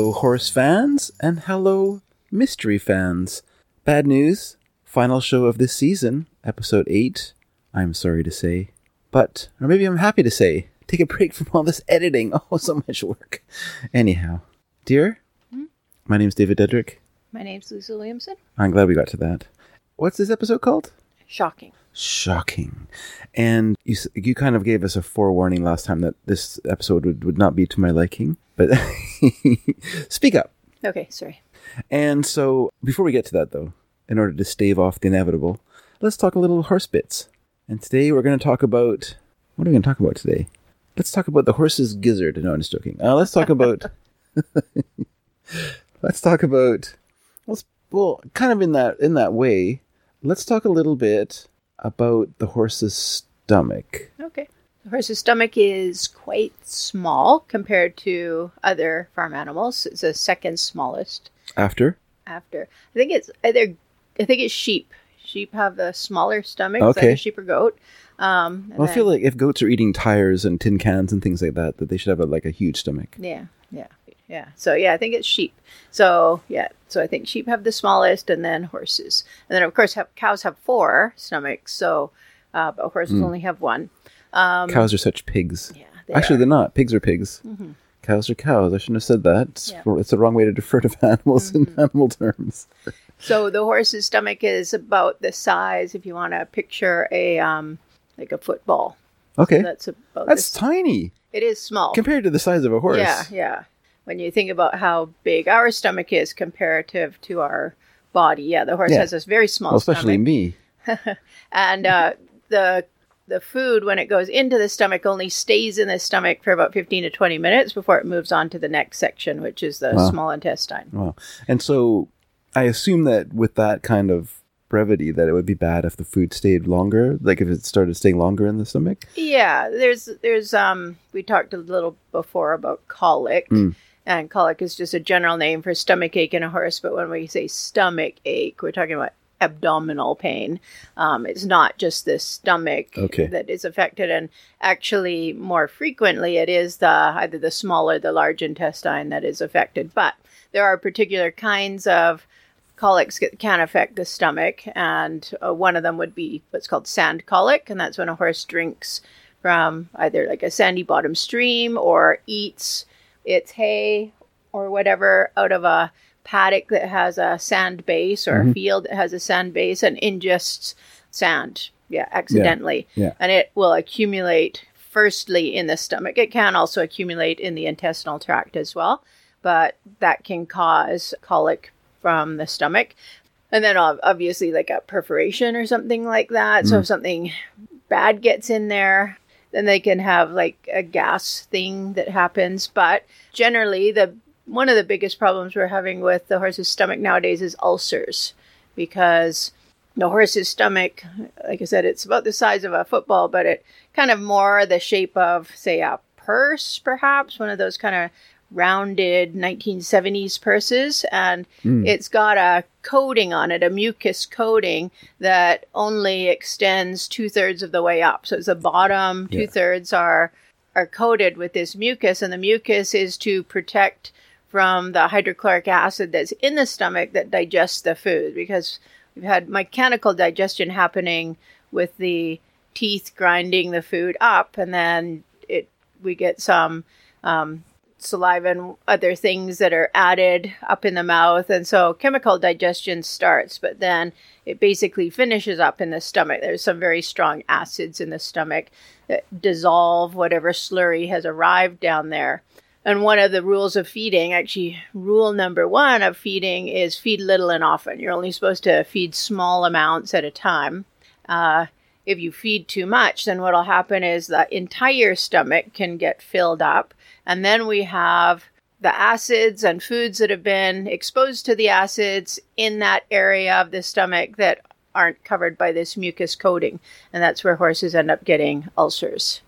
Hello, horse fans, and hello, mystery fans. Bad news final show of this season, episode 8. I'm sorry to say. But, or maybe I'm happy to say, take a break from all this editing. Oh, so much work. Anyhow, dear, hmm? my name's David Dedrick. My name's Lisa Williamson. I'm glad we got to that. What's this episode called? Shocking. Shocking. And you, you kind of gave us a forewarning last time that this episode would, would not be to my liking. But speak up. Okay, sorry. And so, before we get to that, though, in order to stave off the inevitable, let's talk a little horse bits. And today we're going to talk about. What are we going to talk about today? Let's talk about the horse's gizzard. No, I'm just joking. Uh, let's talk about. let's talk about. Let's, well, kind of in that in that way. Let's talk a little bit about the horse's stomach. Okay. The horse's stomach is quite small compared to other farm animals. It's the second smallest After, after. I think it's either. I think it's sheep. Sheep have a smaller stomach. Okay. Like sheep or goat. Um, well, I feel like if goats are eating tires and tin cans and things like that, that they should have a, like a huge stomach. Yeah, yeah, yeah. So yeah, I think it's sheep. So yeah, so I think sheep have the smallest, and then horses, and then of course have, cows have four stomachs. So, uh, but horses only have one. Um, Cows are such pigs. yeah, they Actually, are. they're not. Pigs are pigs. Cows are cows. I shouldn't have said that. It's, Yeah. it's the wrong way to defer to animals in animal terms. So the horse's stomach is about the size, if you want to picture a um, like a football. Okay. That's about That's this. tiny It is small. compared to the size of a horse. Yeah, yeah. When you think about how big our stomach is comparative to our body, yeah, the horse Yeah. has this very small Well, especially stomach. me. and uh, the the food when it goes into the stomach only stays in the stomach for about 15 to 20 minutes before it moves on to the next section which is the Wow. small intestine Wow. And so I assume that with that kind of brevity, that it would be bad if the food stayed longer, like if it started staying longer in the stomach. yeah there's there's um we talked a little before about colic Mm. and colic is just a general name for stomach ache in a horse but when we say stomach ache we're talking about abdominal pain um, it's not just the stomach Okay. that is affected and actually more frequently it is the either the small or the large intestine that is affected but there are particular kinds of colics that can affect the stomach and uh, one of them would be what's called sand colic and that's when a horse drinks from either like a sandy bottom stream or eats its hay or whatever out of a paddock that has a sand base or a mm-hmm. field that has a sand base and ingests sand yeah accidentally. yeah. and it will accumulate firstly in the stomach. It can also accumulate in the intestinal tract as well but that can cause colic from the stomach. And then obviously like a perforation or something like that. So if mm. something bad gets in there then they can have like a gas thing that happens. But generally the one of the biggest problems we're having with the horse's stomach nowadays is ulcers because the horse's stomach like i said it's about the size of a football but it kind of more the shape of say a purse perhaps one of those kind of rounded 1970s purses and hmm. it's got a coating on it a mucus coating that only extends two-thirds of the way up so it's the bottom Yeah. two-thirds are are coated with this mucus and the mucus is to protect from the hydrochloric acid that's in the stomach that digests the food because we've had mechanical digestion happening with the teeth grinding the food up and then it we get some um, saliva and other things that are added up in the mouth and so chemical digestion starts but then it basically finishes up in the stomach. There's some very strong acids in the stomach that dissolve whatever slurry has arrived down there and one of the rules of feeding, actually, rule number one of feeding is feed little and often. You're only supposed to feed small amounts at a time. Uh, if you feed too much, then what'll happen is the entire stomach can get filled up. And then we have the acids and foods that have been exposed to the acids in that area of the stomach that aren't covered by this mucus coating. And that's where horses end up getting ulcers.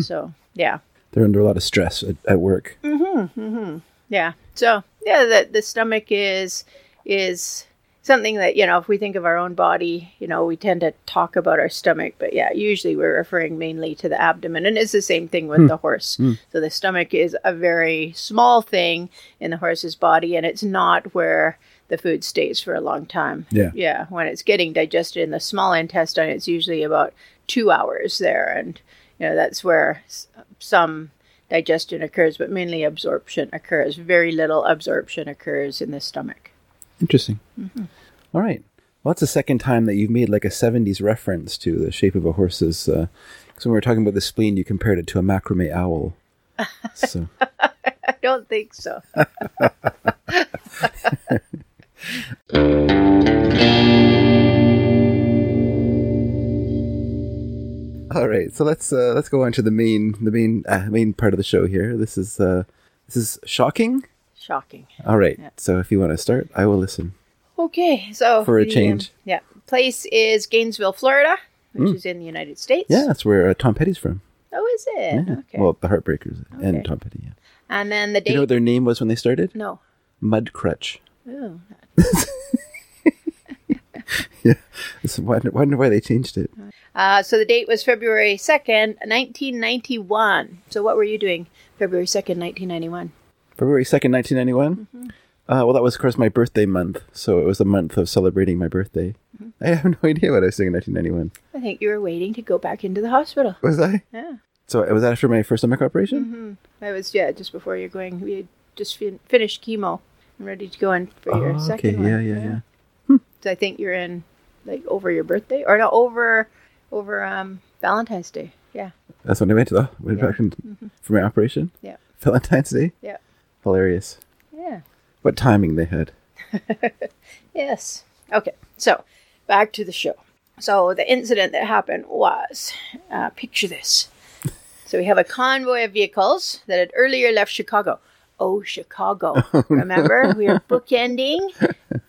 So, yeah. They're under a lot of stress at, at work. Mm-hmm, mm-hmm. Yeah. So yeah, the the stomach is is something that you know if we think of our own body you know we tend to talk about our stomach but yeah usually we're referring mainly to the abdomen and it's the same thing with hmm. the horse hmm. so the stomach is a very small thing in the horse's body and it's not where the food stays for a long time Yeah. yeah when it's getting digested in the small intestine it's usually about two hours there and you know that's where some digestion occurs but mainly absorption occurs very little absorption occurs in the stomach Interesting. Mm-hmm. All right. Well, that's the second time that you've made like a 70s reference to the shape of a horse's. Uh, because when we were talking about the spleen, you compared it to a macrame owl. So, I don't think so. all right. So let's uh, let's go on to the main the main uh, main part of the show here. This is uh, this is shocking. Shocking. All right. So if you want to start, I will listen. Okay, so For a the, um, change. yeah, place is Gainesville, Florida, which is in the United States. Yeah, that's where uh, Tom Petty's from. Oh, is it? Yeah. Okay. Well, the Heartbreakers and Tom Petty. Yeah. and then the Do date. you know what their name was when they started? no. Mudcrutch. Oh. Yeah. Wonder, wonder why they changed it. Uh, so the date was February 2nd, 1991. So what were you doing February 2nd, 1991? February 2nd, 1991. Mm-hmm. Uh, well, that was, of course, my birthday month. So it was a month of celebrating my birthday. Mm-hmm. I have no idea what I was doing in 1991. I think you were waiting to go back into the hospital. Was I? Yeah. So it was after my first stomach operation? Mm-hmm. That was, yeah, just before you're going. We had just fin- finished chemo and ready to go in for your Oh, second okay. one. Yeah, yeah, yeah. So I think you're in, like, over your birthday? Or no, over, over um, Valentine's Day. Yeah. That's when I went to the went Yeah. back in, for my operation. Yeah. Valentine's Day. Yeah. Hilarious. Yeah. What timing they had. Yes. Okay. So back to the show. So the incident that happened was uh, picture this. So we have a convoy of vehicles that had earlier left Chicago. Oh, Chicago. Remember? We are bookending.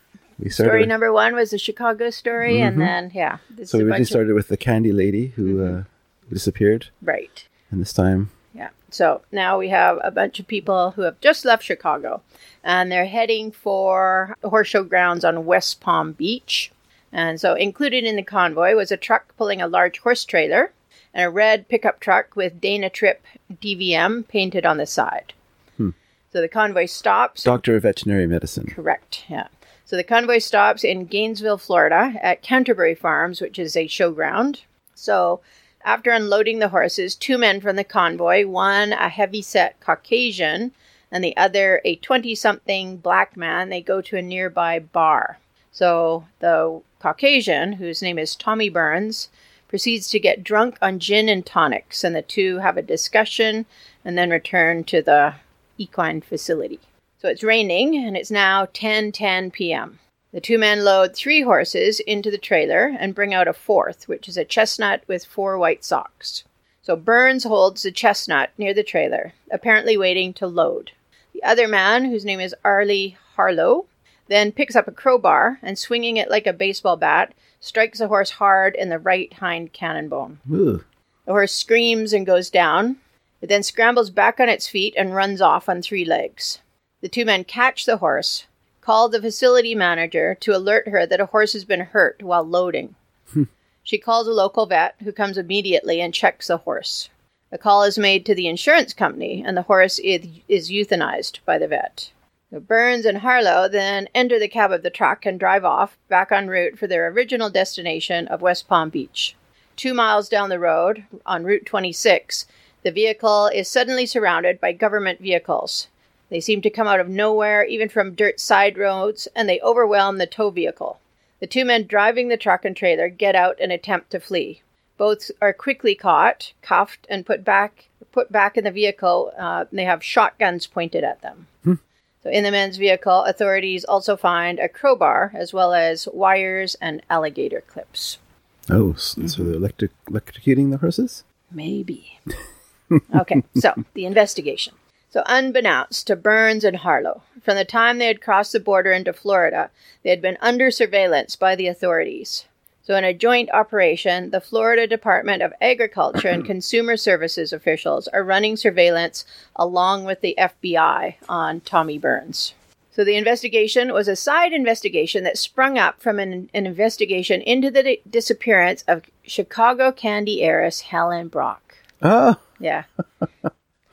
We started. Story number one was the Chicago story, and then, yeah. So we originally bunch of- started with the candy lady who Mm-hmm. uh, disappeared, Right. and this time Yeah. So now we have a bunch of people who have just left Chicago and they're heading for horse show grounds on West Palm Beach. And so included in the convoy was a truck pulling a large horse trailer and a red pickup truck with Dana Tripp DVM painted on the side. So the convoy stops. doctor of veterinary medicine. Correct. Yeah. So the convoy stops in Gainesville, Florida, at Canterbury Farms, which is a showground. So after unloading the horses, two men from the convoy, one a heavy-set Caucasian, and the other a 20-something black man, they go to a nearby bar. So the Caucasian, whose name is Tommy Burns, proceeds to get drunk on gin and tonics, and the two have a discussion and then return to the equine facility. So it's raining and it's now 10:10 p.m. The two men load three horses into the trailer and bring out a fourth, which is a chestnut with four white socks. So Burns holds the chestnut near the trailer, apparently waiting to load. The other man, whose name is Arlie Harlow, then picks up a crowbar and swinging it like a baseball bat, strikes the horse hard in the right hind cannon bone. Ooh. The horse screams and goes down. It then scrambles back on its feet and runs off on three legs. The two men catch the horse, call the facility manager to alert her that a horse has been hurt while loading. Hmm. she calls a local vet who comes immediately and checks the horse. The call is made to the insurance company, and the horse is, is euthanized by the vet. Burns and Harlow then enter the cab of the truck and drive off back en route for their original destination of West Palm Beach. Two miles down the road, on Route 26, the vehicle is suddenly surrounded by government vehicles. They seem to come out of nowhere, even from dirt side roads, and they overwhelm the tow vehicle. The two men driving the truck and trailer get out and attempt to flee. Both are quickly caught, cuffed, and put back put back in the vehicle. Uh, they have shotguns pointed at them. So, in the men's vehicle, authorities also find a crowbar as well as wires and alligator clips. Oh, so they're electric electrocuting the horses? Maybe. okay, so the investigation. So, unbeknownst to Burns and Harlow, from the time they had crossed the border into Florida, they had been under surveillance by the authorities. So, in a joint operation, the Florida Department of Agriculture and Consumer Services officials are running surveillance along with the FBI on Tommy Burns. So the investigation was a side investigation that sprung up from an, an investigation into the di- disappearance of Chicago candy heiress Helen Brach. Oh, Yeah.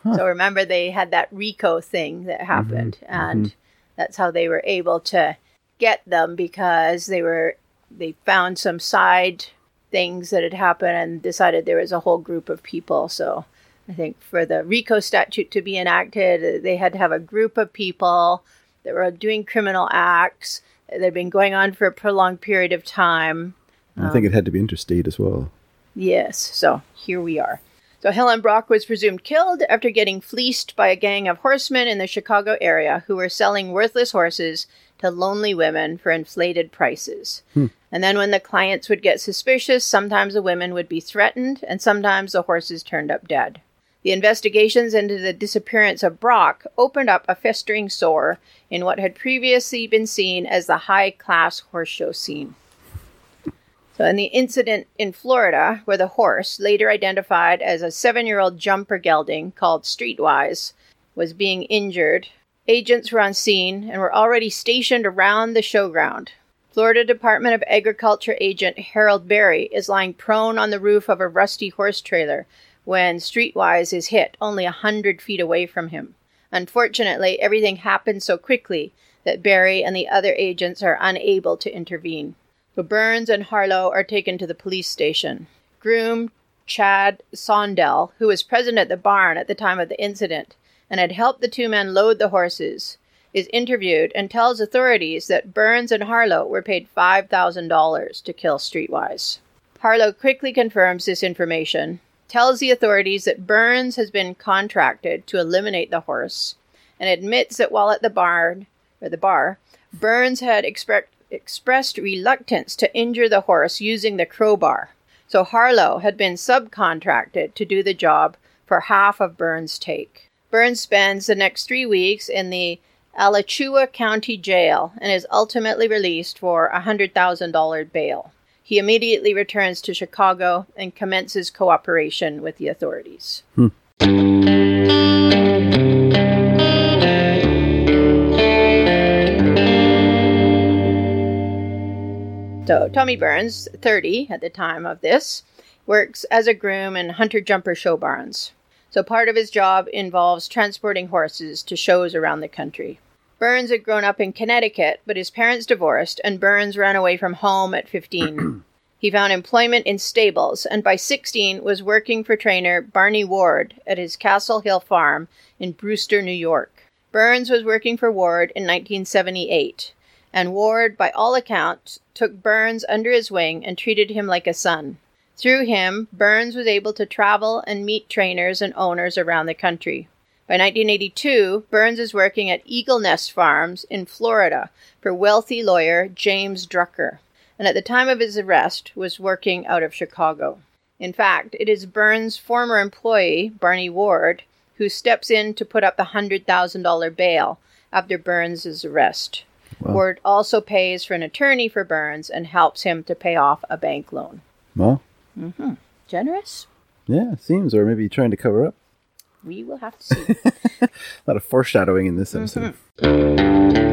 So remember, they had that RICO thing that mm-hmm. happened, mm-hmm. and that's how they were able to get them because they were they found some side things that had happened and decided there was a whole group of people. So I think for the RICO statute to be enacted, they had to have a group of people that were doing criminal acts that had been going on for a prolonged period of time. I think um, it had to be interstate as well. Yes, so here we are. So Helen Brach was presumed killed after getting fleeced by a gang of horsemen in the Chicago area who were selling worthless horses to lonely women for inflated prices. Hmm. And then when the clients would get suspicious, sometimes the women would be threatened and sometimes the horses turned up dead. The investigations into the disappearance of Brach opened up a festering sore in what had previously been seen as the high class horse show scene. In the incident in Florida, where the horse, later identified as a seven year old jumper gelding called Streetwise, was being injured, agents were on scene and were already stationed around the showground. Florida Department of Agriculture agent Harold Berry is lying prone on the roof of a rusty horse trailer when Streetwise is hit only a hundred feet away from him. Unfortunately, everything happened so quickly that Berry and the other agents are unable to intervene. So Burns and Harlow are taken to the police station. Groom Chad Sondell, who was present at the barn at the time of the incident and had helped the two men load the horses, is interviewed and tells authorities that Burns and Harlow were paid $5,000 to kill Streetwise. Harlow quickly confirms this information, tells the authorities that Burns has been contracted to eliminate the horse, and admits that while at the barn or the bar, Burns had expre- expressed reluctance to injure the horse using the crowbar. So Harlow had been subcontracted to do the job for half of Burns' take. Burns spends the next three weeks in the Alachua County Jail and is ultimately released for a $100,000 bail. He immediately returns to Chicago and commences cooperation with the authorities. Hmm. So, Tommy Burns, 30 at the time of this, works as a groom in hunter jumper show barns. So, part of his job involves transporting horses to shows around the country. Burns had grown up in Connecticut, but his parents divorced, and Burns ran away from home at 15. he found employment in stables, and by 16 was working for trainer Barney Ward at his Castle Hill farm in Brewster, New York. Burns was working for Ward in 1978, and Ward, by all accounts, took Burns under his wing and treated him like a son. Through him, Burns was able to travel and meet trainers and owners around the country. By 1982, Burns is working at Eagle Nest Farms in Florida for wealthy lawyer James Drucker, and at the time of his arrest was working out of Chicago. In fact, it is Burns' former employee, Barney Ward, who steps in to put up the $100,000 bail after Burns' arrest. Ward also pays for an attorney for Burns and helps him to pay off a bank loan. Well, mm-hmm. Generous? yeah, seems, or maybe trying to cover up. We will have to see. A lot of foreshadowing in this episode. Mm-hmm.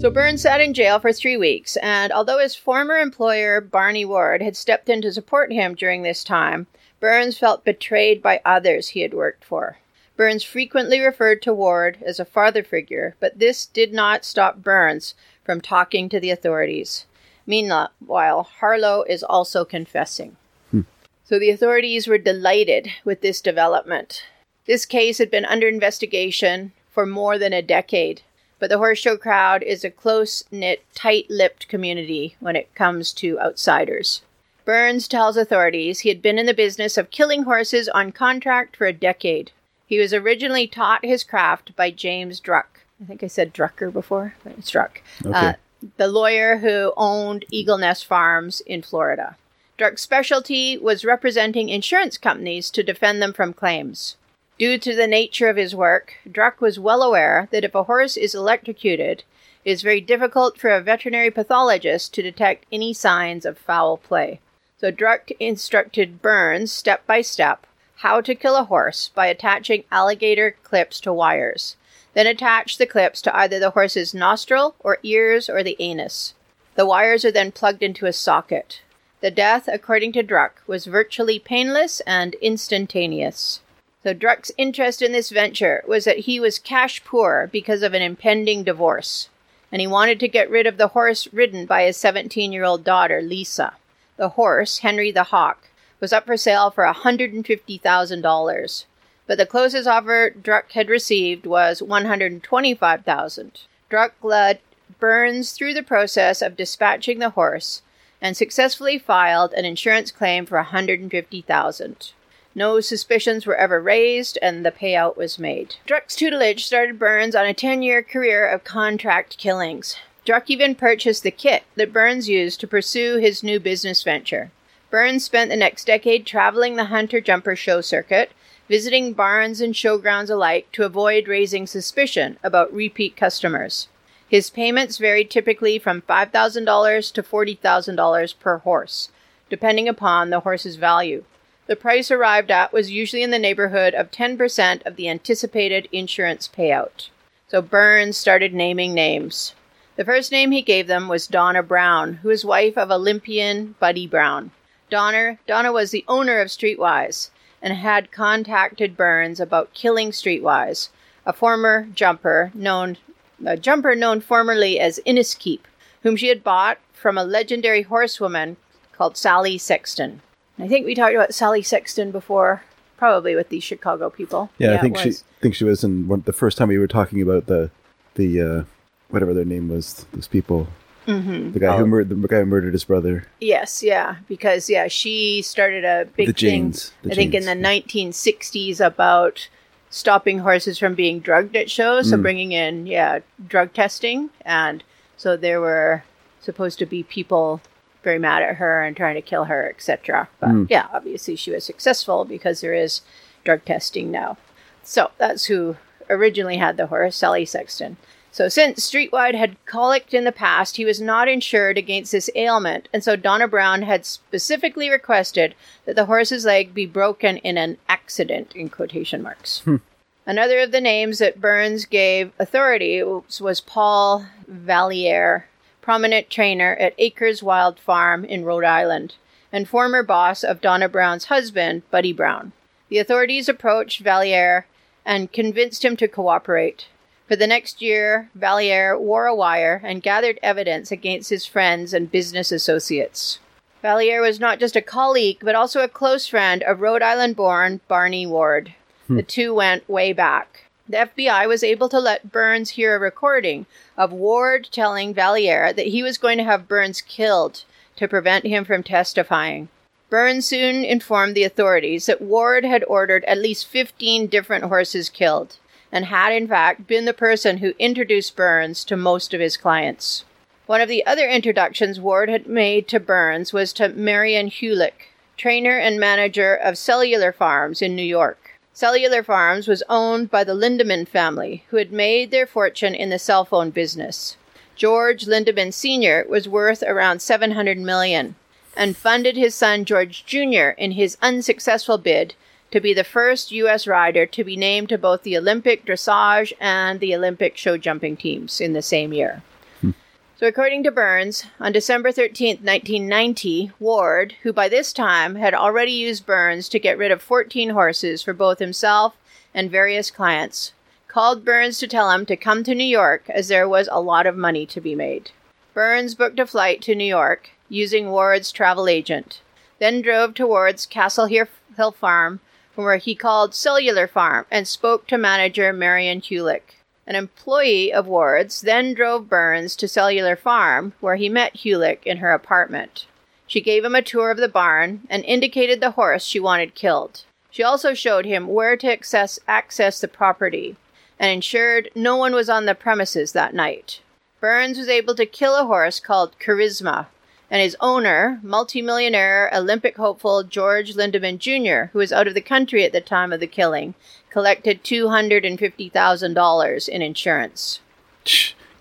So Burns sat in jail for three weeks, and although his former employer, Barney Ward, had stepped in to support him during this time, Burns felt betrayed by others he had worked for. Burns frequently referred to Ward as a father figure, but this did not stop Burns from talking to the authorities. Meanwhile, Harlow is also confessing. Hmm. So the authorities were delighted with this development. This case had been under investigation for more than a decade, but the horse show crowd is a close knit, tight lipped community when it comes to outsiders. Burns tells authorities he had been in the business of killing horses on contract for a decade. He was originally taught his craft by James Druck. I think I said Drucker before, but it's Druck. Uh, the lawyer who owned Eagle Nest Farms in Florida. Druck's specialty was representing insurance companies to defend them from claims. Due to the nature of his work, Druck was well aware that if a horse is electrocuted, it is very difficult for a veterinary pathologist to detect any signs of foul play. So Druck instructed Burns step by step how to kill a horse by attaching alligator clips to wires. Then attach the clips to either the horse's nostril or ears or the anus. The wires are then plugged into a socket. The death, according to Druck, was virtually painless and instantaneous. So Druck's interest in this venture was that he was cash poor because of an impending divorce, and he wanted to get rid of the horse ridden by his 17 year old daughter, Lisa. The horse, Henry the Hawk, was up for sale for $150,000, but the closest offer Druck had received was $125,000. Druck led Burns through the process of dispatching the horse and successfully filed an insurance claim for $150,000. No suspicions were ever raised, and the payout was made. Druck's tutelage started Burns on a 10 year career of contract killings. Druck even purchased the kit that Burns used to pursue his new business venture. Burns spent the next decade traveling the hunter jumper show circuit, visiting barns and showgrounds alike to avoid raising suspicion about repeat customers. His payments varied typically from $5,000 to $40,000 per horse, depending upon the horse's value. The price arrived at was usually in the neighborhood of 10% of the anticipated insurance payout. So Burns started naming names. The first name he gave them was Donna Brown, who was wife of Olympian Buddy Brown. Donna, Donna was the owner of Streetwise and had contacted Burns about killing Streetwise, a former jumper known a jumper known formerly as Inniskeep, whom she had bought from a legendary horsewoman called Sally Sexton. I think we talked about Sally Sexton before, probably with these Chicago people. Yeah, I think she was. think she was in one, the first time we were talking about the the uh, whatever their name was. Those people, Mhm. the guy Oh. who murdered the guy who murdered his brother. Yes, yeah, because yeah, she started a big the thing. Jaynes. The I think in the 1960s about stopping horses from being drugged at shows, so Mm. bringing in yeah drug testing, and so there were supposed to be people very mad at her and trying to kill her, etc. But Mm. yeah, obviously she was successful because there is drug testing now. So that's who originally had the horse, Sally Sexton. So since Streetwise had colic in the past, he was not insured against this ailment, and so Donna Brown had specifically requested that the horse's leg be broken in an accident in quotation marks. Hmm. Another of the names that Burns gave authority was, was Paul Valliere, prominent trainer at Acres Wild Farm in Rhode Island, and former boss of Donna Brown's husband, Buddy Brown. The authorities approached Valliere and convinced him to cooperate. For the next year, Valliere wore a wire and gathered evidence against his friends and business associates. Valliere was not just a colleague, but also a close friend of Rhode Island born Barney Ward. The hmm. two went way back. The FBI was able to let Burns hear a recording of Ward telling Valliere that he was going to have Burns killed to prevent him from testifying. Burns soon informed the authorities that Ward had ordered at least 15 different horses killed and had, in fact, been the person who introduced Burns to most of his clients. One of the other introductions Ward had made to Burns was to Marion Hulick, trainer and manager of Cellular Farms in New York. Cellular Farms was owned by the Lindemann family, who had made their fortune in the cell phone business. George Lindemann Sr. was worth around 700 million and funded his son George Jr. in his unsuccessful bid to be the first U.S. rider to be named to both the Olympic dressage and the Olympic show jumping teams in the same year. Hmm. So, according to Burns, on December 13th, 1990, Ward, who by this time had already used Burns to get rid of 14 horses for both himself and various clients, called Burns to tell him to come to New York as there was a lot of money to be made. Burns booked a flight to New York using Ward's travel agent, then drove towards Castle Hill Farm, where he called Cellular Farm and spoke to manager Marion Hulick. An employee of Ward's then drove Burns to Cellular Farm, where he met Hulick in her apartment. She gave him a tour of the barn and indicated the horse she wanted killed. She also showed him where to access, access the property and ensured no one was on the premises that night. Burns was able to kill a horse called Charisma, and his owner, multimillionaire Olympic hopeful George Lindemann Jr., who was out of the country at the time of the killing, collected $250,000 in insurance.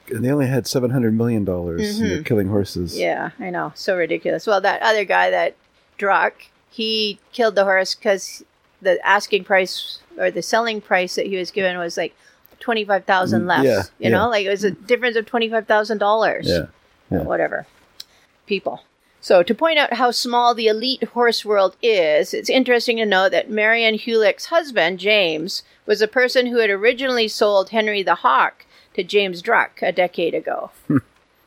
And they only had seven hundred million dollars. and they're killing horses. Mm-hmm. Yeah, I know. So ridiculous. Well, that other guy, that Druck, he killed the horse because the asking price or the selling price that he was given was like twenty five thousand Mm, less. yeah, you yeah. know, like it was a difference of twenty five thousand dollars. Yeah. Yeah. Whatever. People. So to point out how small the elite horse world is, it's interesting to note that Marion Hulick's husband, James, was the person who had originally sold Henry the Hawk to James Druck a decade ago. Hmm.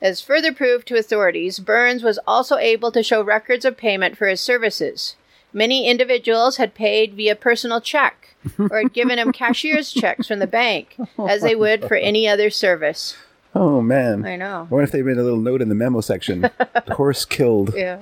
As further proof to authorities, Burns was also able to show records of payment for his services. Many individuals had paid via personal check or had given him cashier's checks from the bank, as they would for any other service. Oh man. I know. I wonder if they made a little note in the memo section. horse killed. Yeah.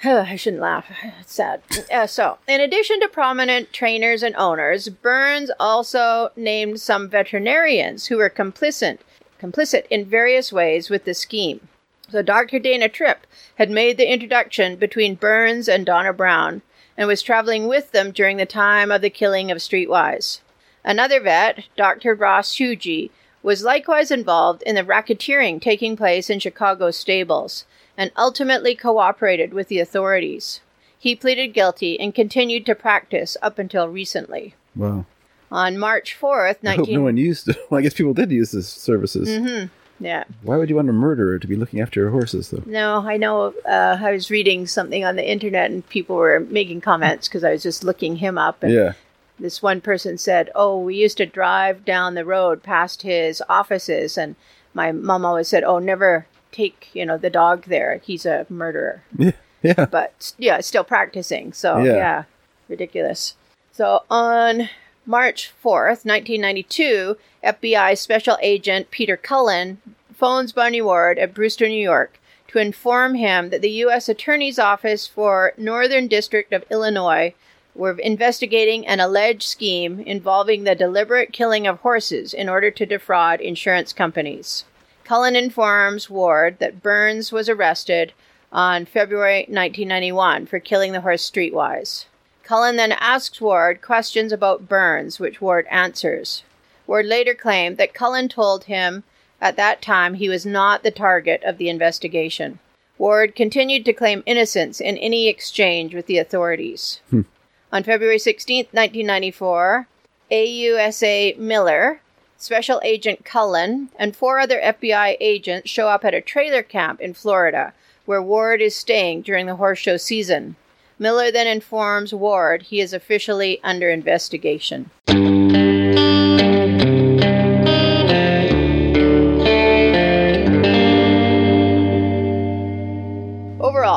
I shouldn't laugh. It's sad. Uh, so, in addition to prominent trainers and owners, Burns also named some veterinarians who were complicit, complicit in various ways with the scheme. So, Dr. Dana Tripp had made the introduction between Burns and Donna Brown and was traveling with them during the time of the killing of Streetwise. Another vet, Dr. Ross Hugie, was likewise involved in the racketeering taking place in Chicago stables and ultimately cooperated with the authorities. He pleaded guilty and continued to practice up until recently. Wow. On March 4th, I hope 19 no one used it. Well, I guess people did use his services. Mm-hmm. Yeah. Why would you want a murderer to be looking after your horses, though? No, I know. Uh, I was reading something on the internet and people were making comments because I was just looking him up. And Yeah. This one person said, "Oh, we used to drive down the road past his offices, and my mom always said, "Oh, never take you know the dog there. He's a murderer." Yeah. Yeah. But yeah, still practicing. So Yeah. yeah, ridiculous. So on March fourth, nineteen ninety-two, FBI Special Agent Peter Cullen phones Barney Ward at Brewster, New York, to inform him that the U.S. Attorney's Office for Northern District of Illinois were investigating an alleged scheme involving the deliberate killing of horses in order to defraud insurance companies. Cullen informs Ward that Burns was arrested on February 1991 for killing the horse Streetwise. Cullen then asks Ward questions about Burns, which Ward answers. Ward later claimed that Cullen told him at that time he was not the target of the investigation. Ward continued to claim innocence in any exchange with the authorities. Hmm. On February 16, 1994, AUSA Miller, Special Agent Cullen, and four other FBI agents show up at a trailer camp in Florida where Ward is staying during the horse show season. Miller then informs Ward he is officially under investigation.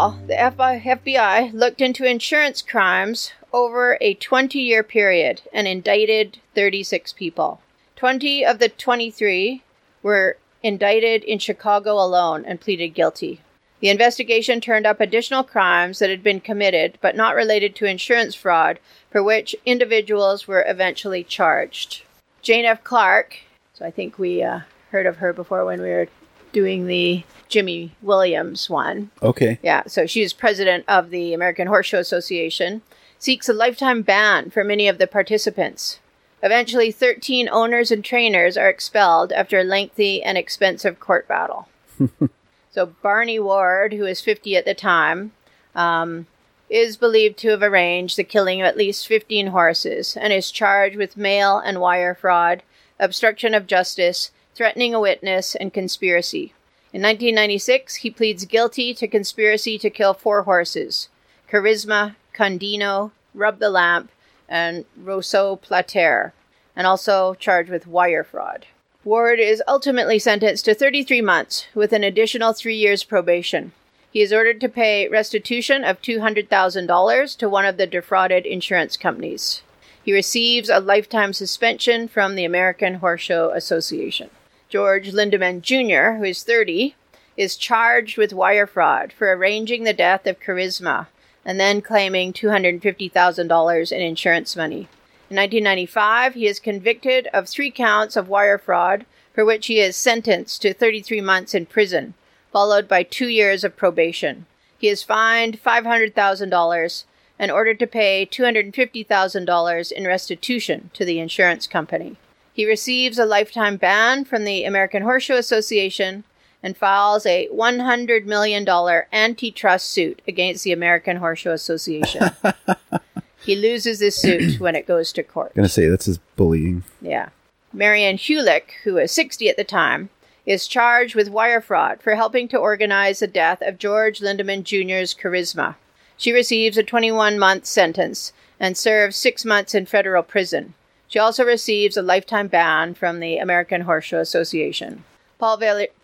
Overall, the FBI looked into insurance crimes over a 20 year period and indicted 36 people. 20 of the 23 were indicted in Chicago alone and pleaded guilty. The investigation turned up additional crimes that had been committed but not related to insurance fraud, for which individuals were eventually charged. Jane F. Clark, so I think we uh, heard of her before when we were doing the Jimmy Williams one. Okay. Yeah, so she's president of the American Horse Show Association, seeks a lifetime ban for many of the participants. Eventually, 13 owners and trainers are expelled after a lengthy and expensive court battle. so, Barney Ward, who is 50 at the time, um, is believed to have arranged the killing of at least 15 horses and is charged with mail and wire fraud, obstruction of justice, threatening a witness, and conspiracy. In 1996, he pleads guilty to conspiracy to kill four horses Charisma, Condino, Rub the Lamp, and Rousseau Plater, and also charged with wire fraud. Ward is ultimately sentenced to 33 months with an additional three years probation. He is ordered to pay restitution of $200,000 to one of the defrauded insurance companies. He receives a lifetime suspension from the American Horse Show Association. George Lindemann Jr., who is 30, is charged with wire fraud for arranging the death of Charisma and then claiming $250,000 in insurance money. In 1995, he is convicted of three counts of wire fraud, for which he is sentenced to 33 months in prison, followed by two years of probation. He is fined $500,000 and ordered to pay $250,000 in restitution to the insurance company. He receives a lifetime ban from the American Horse Show Association and files a $100 million antitrust suit against the American Horse Show Association. he loses his suit when it goes to court. Gonna say that's his bullying. Yeah. Marianne Hulick, who was 60 at the time, is charged with wire fraud for helping to organize the death of George Lindemann Jr.'s charisma. She receives a 21 month sentence and serves six months in federal prison. She also receives a lifetime ban from the American Horse Show Association. Paul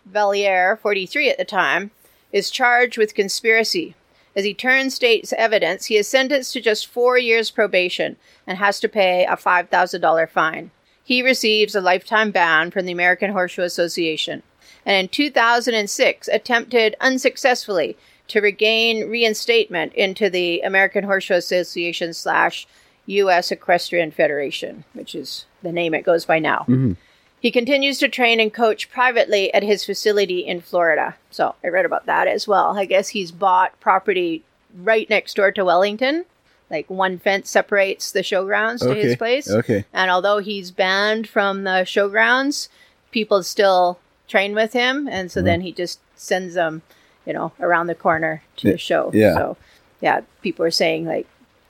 Valliere, 43 at the time, is charged with conspiracy. As he turns state's evidence, he is sentenced to just four years probation and has to pay a $5,000 fine. He receives a lifetime ban from the American Horse Show Association, and in 2006 attempted unsuccessfully to regain reinstatement into the American Horse Show Association slash U.S. Equestrian Federation, which is the name it goes by now. Mm-hmm. He continues to train and coach privately at his facility in Florida. So I read about that as well. I guess he's bought property right next door to Wellington. Like one fence separates the showgrounds to his place. Okay. And although he's banned from the showgrounds, people still train with him. And so then he just sends them, you know, around the corner to the show. yeah. So, yeah, people are saying, like,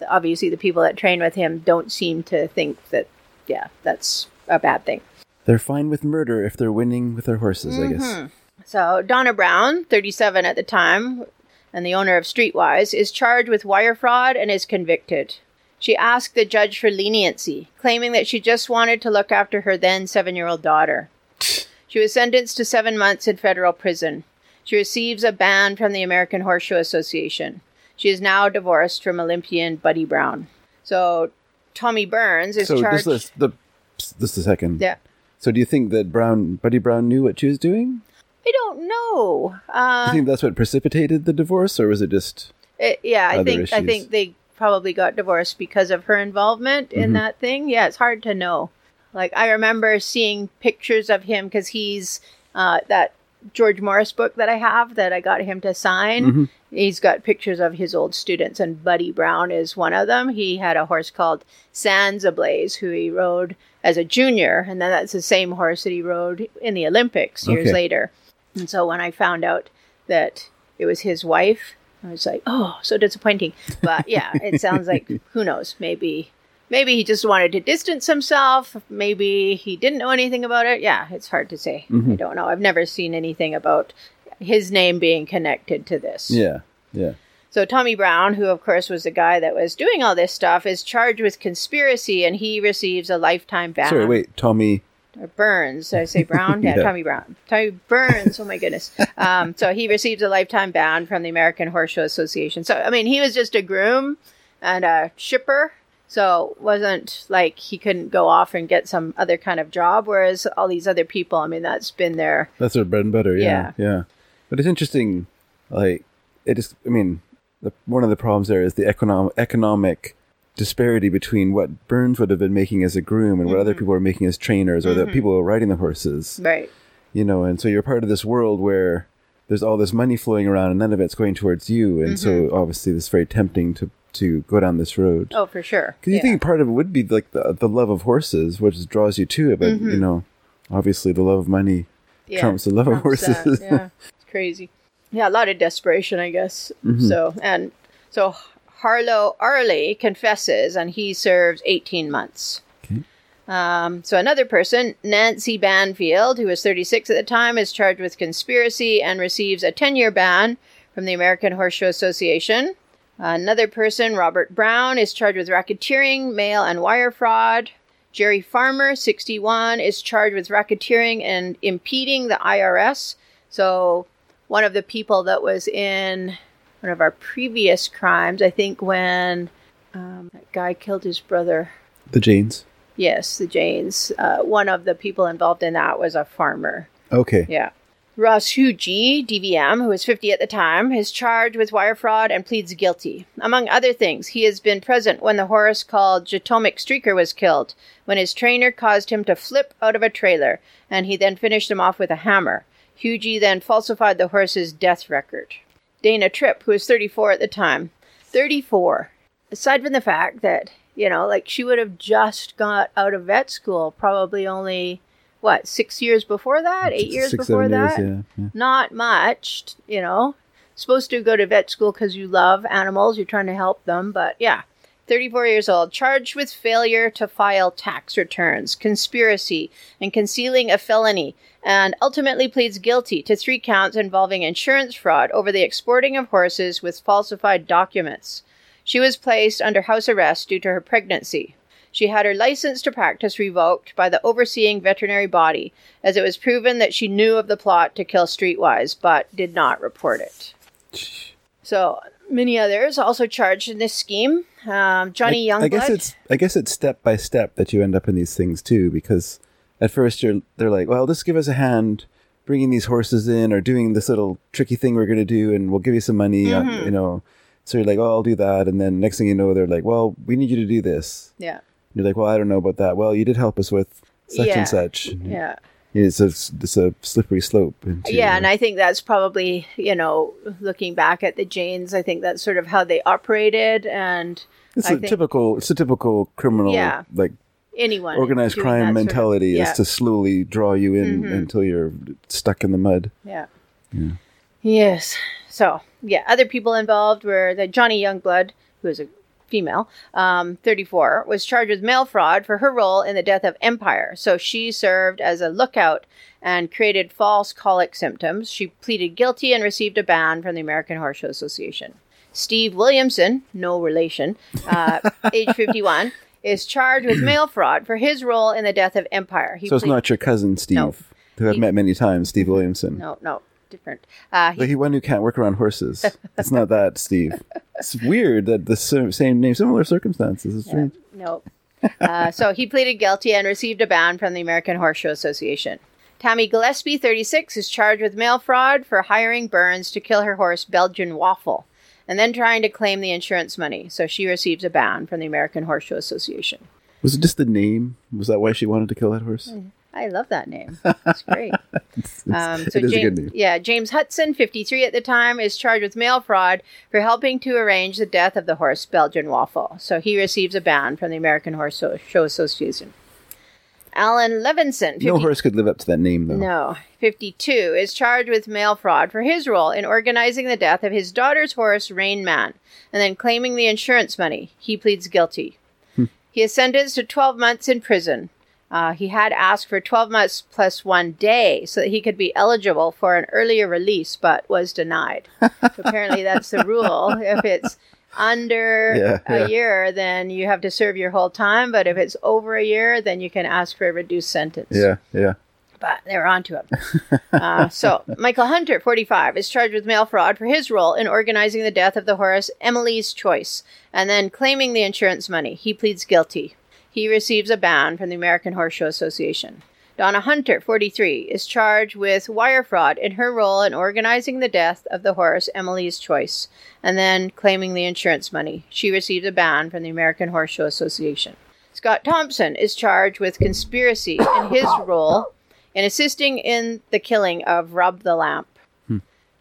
obviously the people that train with him don't seem to think that, yeah, that's a bad thing. They're fine with murder if they're winning with their horses, I Mm-hmm. guess. So Donna Brown, 37 at the time, and the owner of Streetwise, is charged with wire fraud and is convicted. She asked the judge for leniency, claiming that she just wanted to look after her then seven year old daughter. She was sentenced to seven months in federal prison. She receives a ban from the American Horse Show Association. She is now divorced from Olympian Buddy Brown. So Tommy Burns is So charged. just the, just a second. yeah. So do you think that Brown, Buddy Brown, knew what she was doing? I don't know. Do Uh, you think that's what precipitated the divorce, or was it just? It, yeah, I think I think they probably got divorced because of her involvement in Mhm. that thing. Yeah, it's hard to know. Like I remember seeing pictures of him because he's uh, that George Morris book that I have that I got him to sign. Mhm. He's got pictures of his old students, and Buddy Brown is one of them. He had a horse called Sands Ablaze, who he rode as a junior, and then that's the same horse that he rode in the Olympics years Okay. later. And so when I found out that it was his wife, I was like, oh, so disappointing. But yeah, it sounds like who knows? Maybe, maybe he just wanted to distance himself. Maybe he didn't know anything about it. Yeah, it's hard to say. I don't know. I've never seen anything about his name being connected to this. Yeah, yeah. So Tommy Brown, who of course was the guy that was doing all this stuff, is charged with conspiracy, and he receives a lifetime ban. Sorry, wait, Tommy. Or Burns. Did I say Brown? Yeah, Yeah. Tommy Brown. Tommy Burns. Oh my goodness. Um, so he receives a lifetime ban from the American Horse Show Association. So I mean, he was just a groom and a shipper. So it wasn't like he couldn't go off and get some other kind of job. Whereas all these other people, I mean, that's been their That's their bread and butter. Yeah, yeah. But it's interesting. Like it is. I mean, the, one of the problems there is the economic economic disparity between what Burns would have been making as a groom and what other mm-hmm. people were making as trainers or the mm-hmm. people who were riding the horses. right. You know, and so you're part of this world where there's all this money flowing around and none of it's going towards you, and so mm-hmm. obviously it's very tempting to to go down this road. Oh, for sure. Because you Yeah. think part of it would be like the the love of horses, which draws you to it, but you know, obviously the love of money Yeah, trumps the love of trumps that, horses. Yeah, it's crazy. Yeah, a lot of desperation, I guess. Mm-hmm. So and so Harlow Arley confesses, and he serves eighteen months. Okay. Um, so another person, Nancy Banfield, who was 36 at the time, is charged with conspiracy and receives a 10-year ban from the American Horse Show Association. Another person, Robert Brown, is charged with racketeering, mail and wire fraud. Jerry Farmer, 61, is charged with racketeering and impeding the IRS. So, one of the people that was in one of our previous crimes, I think when um, that guy killed his brother. The Jaynes. Yes, the Jaynes. Uh, one of the people involved in that was a farmer. Okay. Yeah. Ross Hugie, DVM, who was 50 at the time, is charged with wire fraud and pleads guilty. Among other things, he has been present when the horse called Jatomic Streaker was killed, when his trainer caused him to flip out of a trailer, and he then finished him off with a hammer. Hugie then falsified the horse's death record. Dana Tripp, who was 34 at the time. 34. Aside from the fact that, you know, like she would have just got out of vet school, probably only, what, six years before that? Eight years Six, before that? Years, yeah, yeah. Not much, you know. Supposed to go to vet school because you love animals, you're trying to help them, but yeah, 34 years old, charged with failure to file tax returns, conspiracy, and concealing a felony, and ultimately pleads guilty to three counts involving insurance fraud over the exporting of horses with falsified documents. She was placed under house arrest due to her pregnancy. She had her license to practice revoked by the overseeing veterinary body, as it was proven that she knew of the plot to kill Streetwise, but did not report it. So many others also charged in this scheme. Um, Johnny I, Youngblood. I guess it's I guess it's step by step that you end up in these things too, because at first you're they're like, well, just give us a hand bringing these horses in or doing this little tricky thing we're going to do, and we'll give you some money, uh, Mm-hmm. you know. So you're like, oh, I'll do that, and then next thing you know, they're like, well, we need you to do this. yeah, You're like, well, I don't know about that. Well, you did help us with such Yeah. and such. yeah. It's a it's a slippery slope. Into, Yeah, and I think that's probably, you know, looking back at the Jaynes, I think that's sort of how they operated and it's I a think typical it's a typical criminal Yeah. like anyone organized crime that sort of- mentality yeah, Mm-hmm. is to slowly draw you in until you're stuck in the mud. Yeah. Yeah. Yes. So, yeah, other people involved were the Johnny Youngblood, who is a female, um, 34, was charged with mail fraud for her role in the death of Empire. So she served as a lookout and created false colic symptoms. She pleaded guilty and received a ban from the American Horse Show Association. Steve Williamson, no relation, uh, age 51, is charged with mail fraud for his role in the death of Empire. He So it's not your cousin Steve, No. who I've He- met many times, Steve Williamson. No, no, different. Uh, he Like he one who can't work around horses. It's not that Steve. It's weird that the same name, similar circumstances. It's strange. No. Uh, so he pleaded guilty and received a ban from the American Horse Show Association. Tammy Gillespie, 36, is charged with mail fraud for hiring Burns to kill her horse Belgian Waffle and then trying to claim the insurance money. So she receives a ban from the American Horse Show Association. Was it just the name? Was that why she wanted to kill that horse? I love that name. It's great. Um, so it is a James, good name. Yeah, James Hudson, 53 at the time, is charged with mail fraud for helping to arrange the death of the horse Belgian Waffle. So he receives a ban from the American Horse Show Association. Alan Levinson, 50, No horse could live up to that name, though. no, 52, is charged with mail fraud for his role in organizing the death of his daughter's horse, Rain Man, and then claiming the insurance money. He pleads guilty. He is sentenced to 12 months in prison. Uh, he had asked for 12 months plus one day so that he could be eligible for an earlier release, but was denied. so apparently, that's the rule. If it's under Yeah, a yeah. year, then you have to serve your whole time. But if it's over a year, then you can ask for a reduced sentence Yeah, yeah. but they were onto him. uh, so, Michael Hunter, 45, is charged with mail fraud for his role in organizing the death of the horse Emily's Choice and then claiming the insurance money. He pleads guilty. He receives a ban from the American Horse Show Association. Donna Hunter, 43, is charged with wire fraud in her role in organizing the death of the horse Emily's Choice and then claiming the insurance money. She receives a ban from the American Horse Show Association. Scott Thompson is charged with conspiracy in his role in assisting in the killing of Rub the Lamp.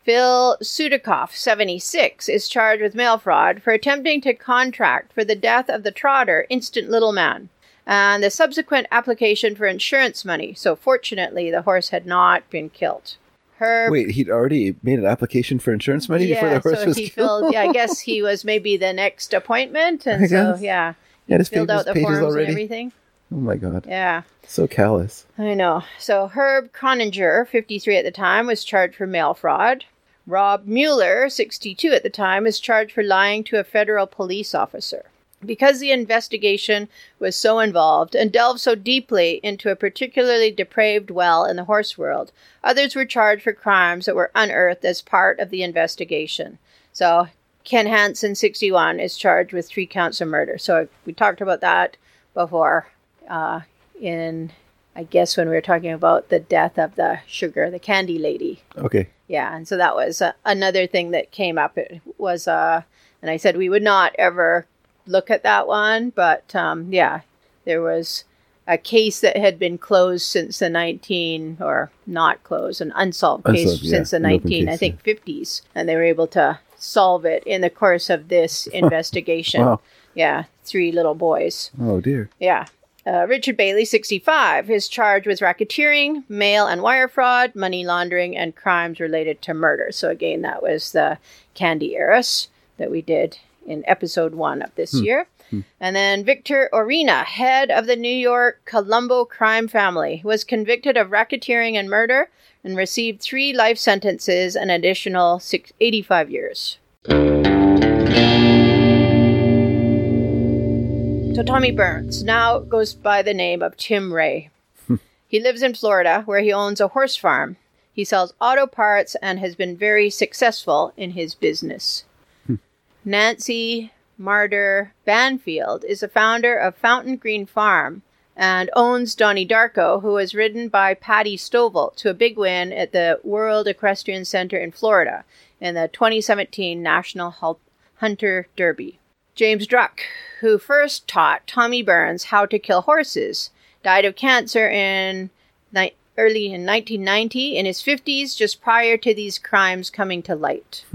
Phil Sudikoff, 76, is charged with mail fraud for attempting to contract for the death of the trotter Instant Little Man and the subsequent application for insurance money. So, fortunately, the horse had not been killed. Herb Wait, he'd already made an application for insurance money before the horse so was he killed? filled. Yeah, I guess he was maybe the next appointment, and I so guess. yeah, He his filled pages, out the forms already. and everything. Oh my god. Yeah. So callous. I know. So Herb Croninger, 53 at the time, was charged for mail fraud. Rob Mueller, 62 at the time, is charged for lying to a federal police officer. Because the investigation was so involved and delved so deeply into a particularly depraved well in the horse world, others were charged for crimes that were unearthed as part of the investigation. So Ken Hansen, 61, is charged with three counts of murder. So we talked about that before uh, in, I guess, when we were talking about the death of the sugar, the candy lady. Okay. Yeah, and so that was uh, another thing that came up. It was, uh, and I said we would not ever look at that one, but um, yeah, there was a case that had been closed since the 19 or not closed, an unsolved case Unsolved, yeah, since the an open 19, I case, think, 50s, and they were able to solve it in the course of this investigation. Wow. Yeah, three little boys. Oh dear. Yeah. Uh, Richard Bailey, 65, is charged with racketeering, mail and wire fraud, money laundering, and crimes related to murder. So, again, that was the Candy Heiress that we did in episode one of this year. And then Victor Orena, head of the New York Colombo crime family, was convicted of racketeering and murder and received three life sentences and additional six, 85 years. So Tommy Burns now goes by the name of Tim Ray. Hmm. he lives in Florida where he owns a horse farm. He sells auto parts and has been very successful in his business. Hmm. Nancy Marder Banfield is the founder of Fountain Green Farm and owns Donnie Darko, who was ridden by Patty Stovall to a big win at the World Equestrian Center in Florida in the 2017 National Hunter Derby. James Druck, who first taught Tommy Burns how to kill horses, died of cancer in ni- early in 1990 in his 50s, just prior to these crimes coming to light.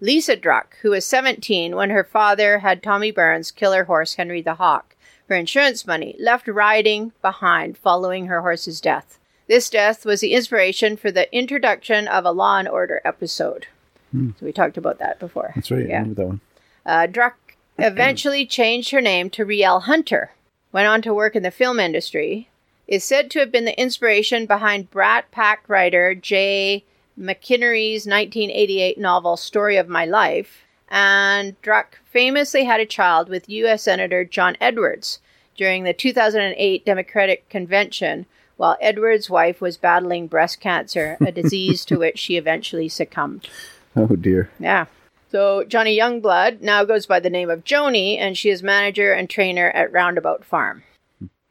Lisa Druck, who was 17 when her father had Tommy Burns kill her horse Henry the Hawk for insurance money, left riding behind following her horse's death. This death was the inspiration for the introduction of a Law and Order episode. So we talked about that before. That's right. I remember that one. Uh, Druck eventually changed her name to Rielle Hunter, went on to work in the film industry, is said to have been the inspiration behind Brat Pack writer Jay McInerney's 1988 novel Story of My Life, and Druck famously had a child with U.S. Senator John Edwards during the 2008 Democratic Convention while Edwards' wife was battling breast cancer, a disease to which she eventually succumbed. Oh dear. Yeah. So Johnny Youngblood now goes by the name of Joni, and she is manager and trainer at Roundabout Farm.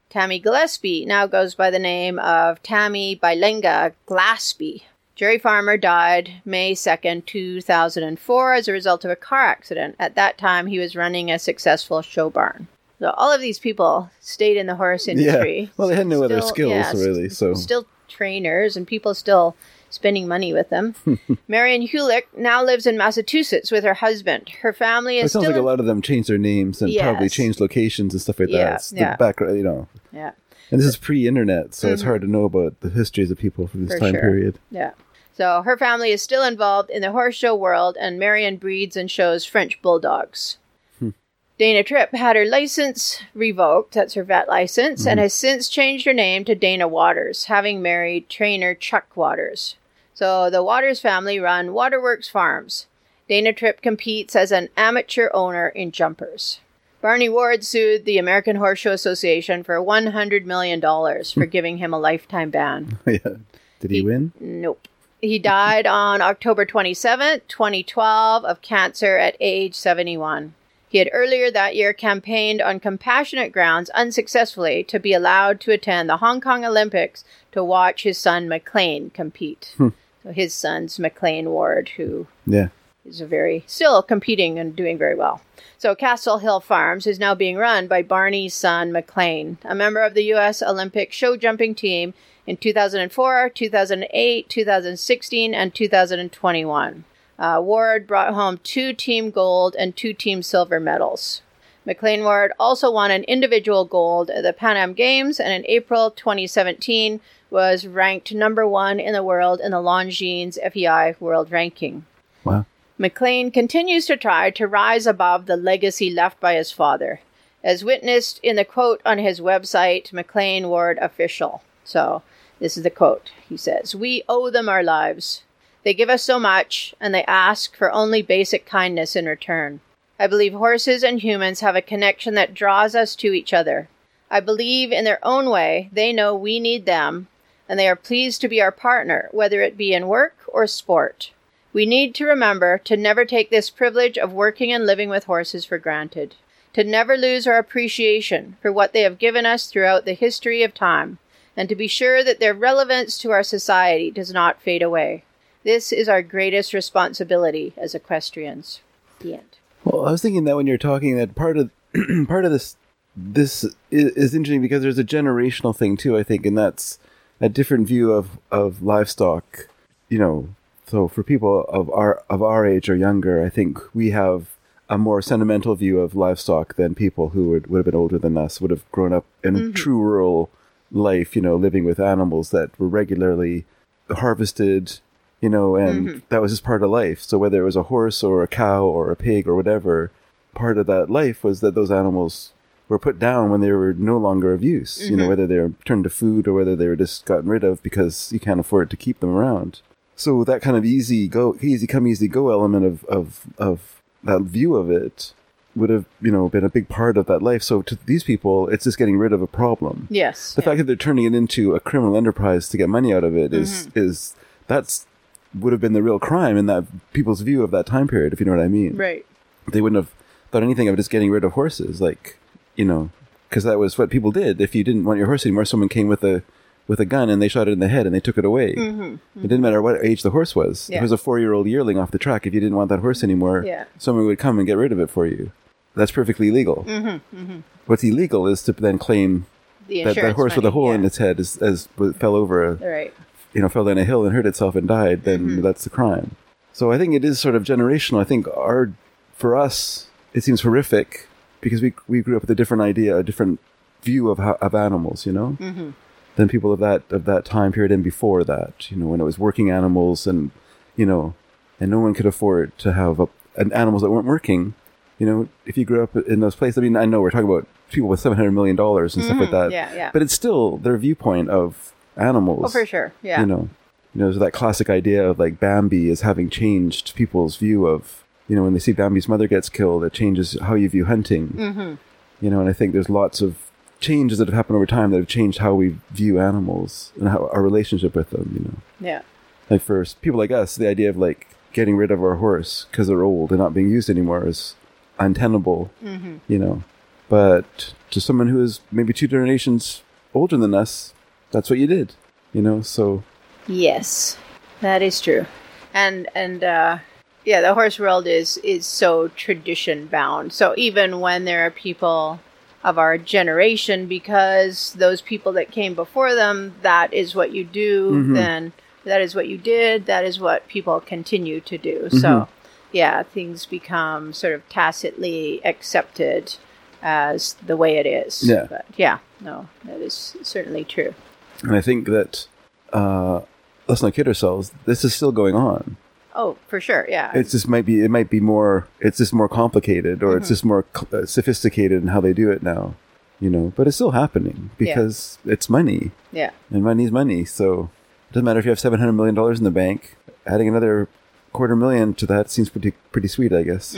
Tammy Gillespie now goes by the name of Tammy Bilenga Glaspie. Jerry Farmer died May 2nd, 2004, as a result of a car accident. At that time, he was running a successful show barn. So all of these people stayed in the horse industry. Yeah. Well, they had no other skills yeah, really, so still trainers and people still spending money with them. Marion Hulick now lives in Massachusetts with her husband. Her family it is sounds still like a lot of them changed their names and probably changed locations and stuff like Yeah, that. It's the yeah. background, you know. yeah, And this is pre-internet, so it's mm-hmm. hard to know about the histories of people from this For time sure. period. yeah. So her family is still involved in the horse show world, and Marion breeds and shows French bulldogs. Hmm. Dana Tripp had her license revoked, that's her vet license, and hmm. has since changed her name to Dana Waters, having married trainer Chuck Waters. So the Waters family run Waterworks Farms. Dana Tripp competes as an amateur owner in jumpers. Barney Ward sued the American Horse Show Association for $100 million for giving him a lifetime ban. yeah. Did he, He- win? Nope. He died on October 27, 2012, of cancer at age 71. He had earlier that year campaigned on compassionate grounds unsuccessfully to be allowed to attend the Hong Kong Olympics to watch his son McLean compete. Hmm. His son's McLean Ward, who Yeah. is a very still competing and doing very well. So Castle Hill Farms is now being run by Barney's son McLean, a member of the U.S. Olympic show jumping team in 2004, 2008, 2016, and 2021. Uh, Ward brought home two team gold and two team silver medals. McLean Ward also won an individual gold at the Pan Am Games, and in April 2017 was ranked number one in the world in the Longines FEI World Ranking. Wow. McLean continues to try to rise above the legacy left by his father, as witnessed in the quote on his website, McLean Ward Official. So, this is the quote. He says, We owe them our lives. They give us so much, and they ask for only basic kindness in return. I believe horses and humans have a connection that draws us to each other. I believe in their own way they know we need them, and they are pleased to be our partner, whether it be in work or sport. We need to remember to never take this privilege of working and living with horses for granted, to never lose our appreciation for what they have given us throughout the history of time, and to be sure that their relevance to our society does not fade away. This is our greatest responsibility as equestrians. The end. Well, I was thinking that when you're talking that part of part of this this is, is interesting because there's a generational thing too. I think, and that's a different view of of livestock. You know, so for people of our of our age or younger, I think we have a more sentimental view of livestock than people who would, would have been older than us would have grown up in a mm-hmm. true rural life. You know, living with animals that were regularly harvested. You know, and that was just part of life. So whether it was a horse or a cow or a pig or whatever, part of that life was that those animals were put down when they were no longer of use. You know, whether they were turned to food or whether they were just gotten rid of because you can't afford to keep them around. So that kind of easy go, easy come, easy go element of of of that view of it would have you know been a big part of that life. So to these people, it's just getting rid of a problem. Yes. The yeah. fact that they're turning it into a criminal enterprise to get money out of it is Mm-hmm. is that's would have been the real crime in that people's view of that time period, if you know what I mean right. they wouldn't have thought anything of just getting rid of horses, like you know, because that was what people did. If you didn't want your horse anymore, someone came with a with a gun and they shot it in the head and they took it away. It didn't matter what age the horse was. If Mm-hmm. It was a four year old yearling off the track. If you didn't want that horse anymore, Yeah. someone would come and get rid of it for you. That's perfectly legal. Mm-hmm, What's illegal is to then claim The that that horse with a hole yeah. in its head is, as fell over a, Right. You know, fell down a hill and hurt itself and died, then Mm-hmm. that's the crime. So I think it is sort of generational. I think our, for us, it seems horrific because we we grew up with a different idea, a different view of how, of animals, you know, mm-hmm. than people of that of that time period and before that. You know, when it was working animals and you know, and no one could afford to have a, an animals that weren't working. You know, if you grew up in those places, I mean, I know we're talking about people with seven hundred million dollars and stuff like that. Mm-hmm. Yeah, yeah. But it's still their viewpoint of animals. Oh, for sure. Yeah. You know, you know, there's that classic idea of like Bambi is having changed people's view of, you know, when they see Bambi's mother gets killed, it changes how you view hunting. Mm-hmm. You know, and I think there's lots of changes that have happened over time that have changed how we view animals and how our relationship with them. You know, Yeah. like for people like us, the idea of like getting rid of our horse because they're old and not being used anymore is untenable. Mm-hmm. You know, but to someone who is maybe two generations older than us, that's what you did. You know, so Yes, that is true. And and uh, yeah, the horse world is is so tradition bound. So even when there are people of our generation, because those people that came before them, that is what you do. Then that is what you did. That is what people continue to do. So yeah, things become sort of tacitly accepted as the way it is. Yeah. But yeah, no, that is certainly true. And I think that uh, let's not kid ourselves. This is still going on. Oh, for sure. Yeah. It's just might be it might be more. It's just more complicated, or it's just more uh, sophisticated in how they do it now. You know, but it's still happening because it's money, yeah. and money's money. So it doesn't matter if you have seven hundred million dollars in the bank. Adding another quarter million to that seems pretty pretty sweet, I guess.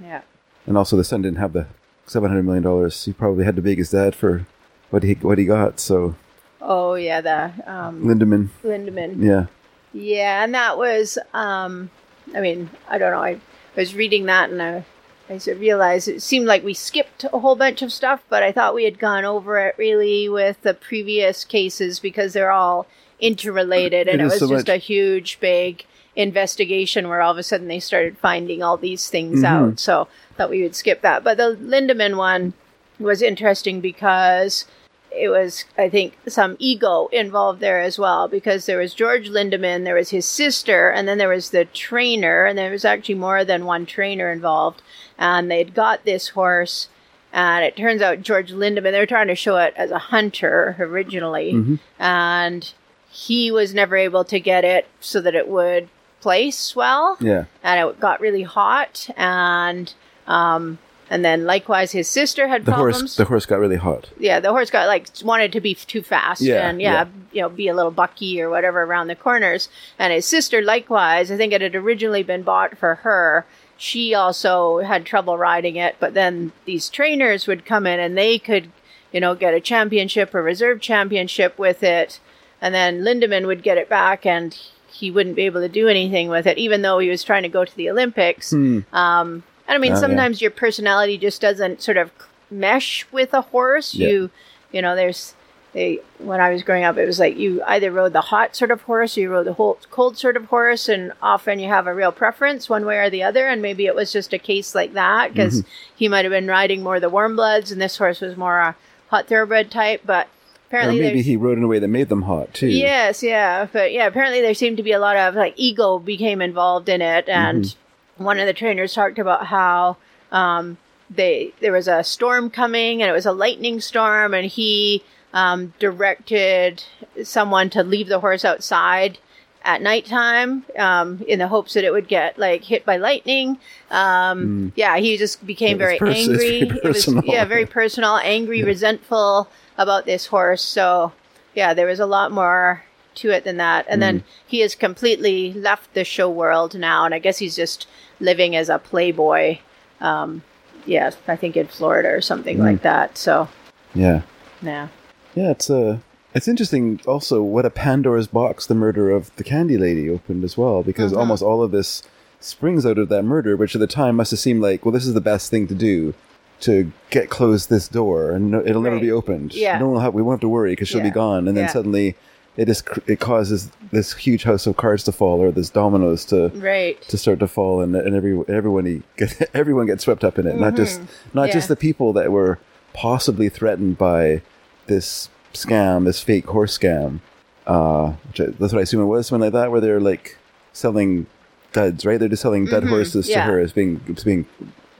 Yeah. And also, the son didn't have the seven hundred million dollars. He probably had to beg his dad for what he what he got. So Oh, yeah. The um, Lindemann, Lindemann. yeah. Yeah, and that was. Um, I mean, I don't know. I was reading that and I, I realized it seemed like we skipped a whole bunch of stuff, but I thought we had gone over it really with the previous cases because they're all interrelated, and It it, was so just much- a huge, big investigation where all of a sudden they started finding all these things Mm-hmm. out. So thought we would skip that. But the Lindemann one was interesting because it was, I think, some ego involved there as well because there was George Lindemann, there was his sister, and then there was the trainer, and there was actually more than one trainer involved. And they'd got this horse, and it turns out George Lindemann, they were trying to show it as a hunter originally, and he was never able to get it so that it would place well Yeah. and it got really hot and um and then likewise his sister had The problems. horse the horse got really hot. yeah the horse got like wanted to be too fast Yeah, and yeah, yeah. you know be a little bucky or whatever around the corners. And his sister likewise i think it had originally been bought for her. She also had trouble riding it but then these trainers would come in and they could you know get a championship or reserve championship with it. And then lindemann would get it back and he wouldn't be able to do anything with it even though he was trying to go to the olympics. Um and i mean Oh, yeah. sometimes your personality just doesn't sort of mesh with a horse Yeah. you you know there's they when i was growing up it was like you either rode the hot sort of horse or you rode the whole cold sort of horse and often you have a real preference one way or the other and maybe it was just a case like that because Mm-hmm. he might have been riding more the warm bloods and this horse was more a hot thoroughbred type but Apparently Or maybe he rode in a way that made them hot too. Yes, yeah, but yeah, apparently there seemed to be a lot of like ego became involved in it, and one of the trainers talked about how um, they there was a storm coming and it was a lightning storm, and he um, directed someone to leave the horse outside at nighttime um, in the hopes that it would get like hit by lightning. Um, Yeah, he just became very pers- angry. very It was yeah, very personal, angry, resentful about this horse. So yeah, there was a lot more to it than that. And Hmm. then he has completely left the show world now, and I guess he's just living as a playboy. Um, yeah, I think in Florida or something Hmm. like that. So Yeah. yeah, Yeah, it's uh, it's interesting also what a Pandora's box the murder of the Candy Lady opened as well, because Mm-hmm. almost all of this springs out of that murder, which at the time must have seemed like, well, this is the best thing to do to get close this door, and no, it'll never be opened. Yeah. no one will have, we won't have to worry because she'll be gone, and then Yeah. suddenly it just it causes this huge house of cards to fall, or this dominoes to right. to start to fall, and and every everyone get, everyone gets swept up in it. Not just not just Mm-hmm. Yeah. the people that were possibly threatened by this scam, this fake horse scam. Uh, which I, that's what I assume it was, something like that, where they're like selling duds, right? They're just selling dud horses to Mm-hmm. yeah. her as being as being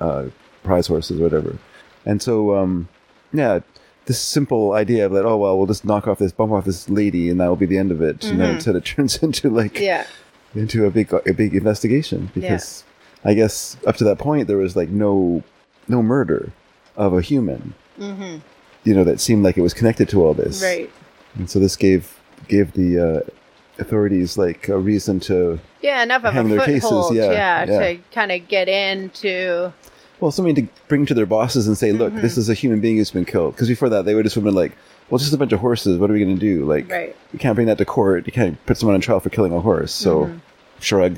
uh, prize horses, or whatever. And so, um, yeah, this simple idea of that, oh well, we'll just knock off this, bump off this lady, and that will be the end of it. And then instead, it turns into like Mm-hmm. Yeah. into a big a big investigation because I guess up to that point there was like no no murder of a human. Mm-hmm. You know that seemed like it was connected to all this, Right. And so this gave gave the uh, authorities like a reason to Yeah, enough of a their cases, foothold, yeah, yeah, yeah. to kind of get into. Well something to bring to their bosses and say, look, Mm-hmm. this is a human being who's been killed. Because before that they would just have been like, well, it's just a bunch of horses. What are we going to do? Like, Right. you can't bring that to court. You can't put someone on trial for killing a horse. So Mm-hmm. shrug.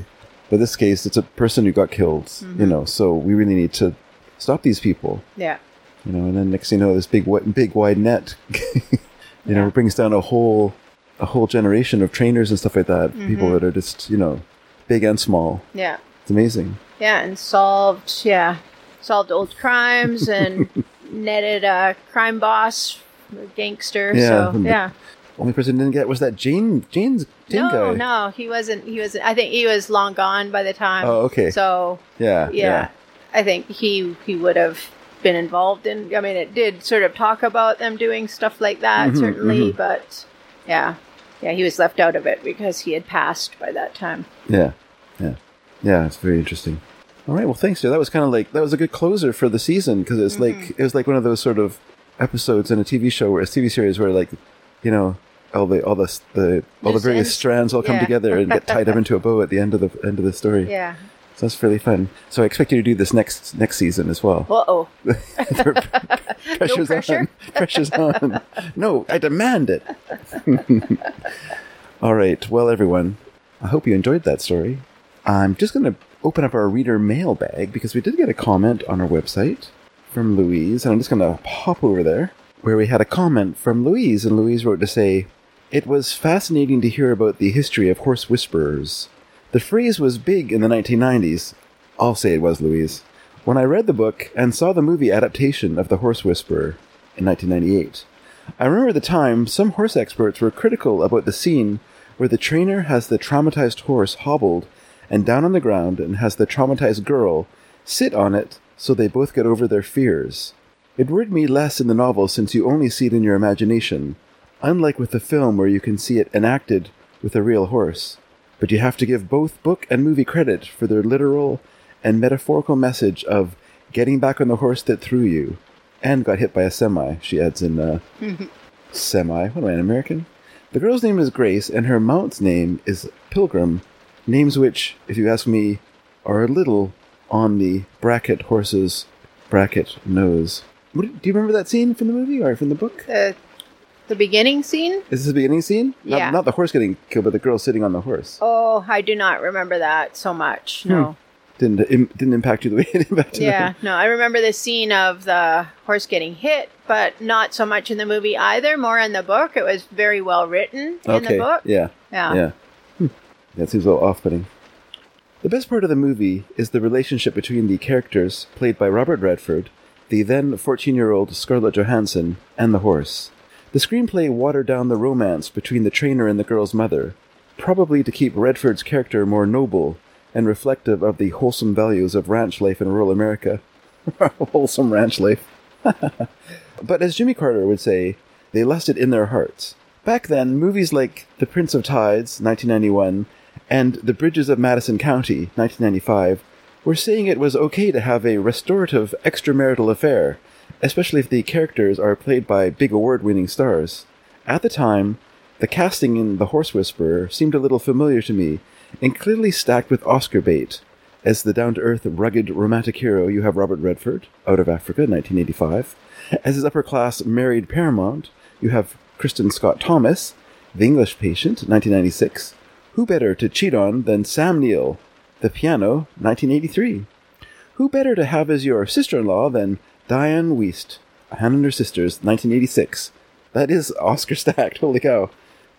But this case, it's a person who got killed. Mm-hmm. You know, so we really need to stop these people. Yeah. You know, and then next thing you know, this big, big wide net, you know, brings down a whole, a whole generation of trainers and stuff like that. People Mm-hmm. that are just, you know, big and small. Yeah. It's amazing. Yeah, and solved, yeah, solved old crimes and netted a crime boss, a gangster. Yeah, so, yeah. Only person didn't get was that Jane, Jane's Jane No, guy. no, he wasn't. He was. I think he was long gone by the time. Oh, okay. So Yeah, yeah, I think he he would have been involved in. I mean, it did sort of talk about them doing stuff like that, Mm-hmm, certainly, but yeah, yeah, he was left out of it because he had passed by that time. Yeah, yeah, yeah. It's very interesting. All right, well, thanks, Joe. That was kind of like that was a good closer for the season because it's Mm-hmm. like it was like one of those sort of episodes in a TV show where a TV series where like you know all the all the the all the various ends. strands all come Yeah. together and get tied up into a bow at the end of the end of the story. Yeah. So that's really fun. So I expect you to do this next next season as well. Uh oh. Pressure's pressure? on. Pressure's on. No, I demand it. All right. Well, everyone, I hope you enjoyed that story. I'm just going to open up our reader mailbag because we did get a comment on our website from Louise, and I'm just going to pop over there where we had a comment from Louise, and Louise wrote to say, It was fascinating to hear about the history of horse whisperers. The phrase was big in the 1990s. I'll say it was, Louise. When I read the book and saw the movie adaptation of The Horse Whisperer in 1998, I remember at the time some horse experts were critical about the scene where the trainer has the traumatized horse hobbled and down on the ground and has the traumatized girl sit on it so they both get over their fears. It worried me less in the novel since you only see it in your imagination, unlike with the film where you can see it enacted with a real horse. But you have to give both book and movie credit for their literal and metaphorical message of getting back on the horse that threw you and got hit by a semi, she adds in uh, semi. What am I, an American? The girl's name is Grace, and her mount's name is Pilgrim, names which, if you ask me, are a little on the bracket horse's bracket nose. What, do you remember that scene from the movie or from the book? The the beginning scene. Is this the beginning scene? Not, Yeah. not the horse getting killed, but the girl sitting on the horse. Oh, I do not remember that so much. No. Hmm. Didn't im- didn't impact you the way it impacted Yeah, no, I remember the scene of the horse getting hit, but not so much in the movie either. More in the book. It was very well written in Okay. the book. Yeah. Yeah. Yeah. That seems a little off-putting. The best part of the movie is the relationship between the characters played by Robert Redford, the then 14-year-old Scarlett Johansson, and the horse. The screenplay watered down the romance between the trainer and the girl's mother, probably to keep Redford's character more noble and reflective of the wholesome values of ranch life in rural America. wholesome ranch life. but as Jimmy Carter would say, they lusted in their hearts. Back then, movies like The Prince of Tides, 1991, and The Bridges of Madison County, 1995, were saying it was okay to have a restorative extramarital affair, especially if the characters are played by big award winning stars. At the time, the casting in The Horse Whisperer seemed a little familiar to me, and clearly stacked with Oscar bait. As the down to earth, rugged, romantic hero, you have Robert Redford, Out of Africa, 1985. As his upper class married Paramount, you have Kristin Scott Thomas, The English Patient, 1996. Who better to cheat on than Sam Neill, The Piano, 1983? Who better to have as your sister in law than Dianne Wiest, Hannah and Her Sisters, 1986? That is Oscar stacked. Holy cow!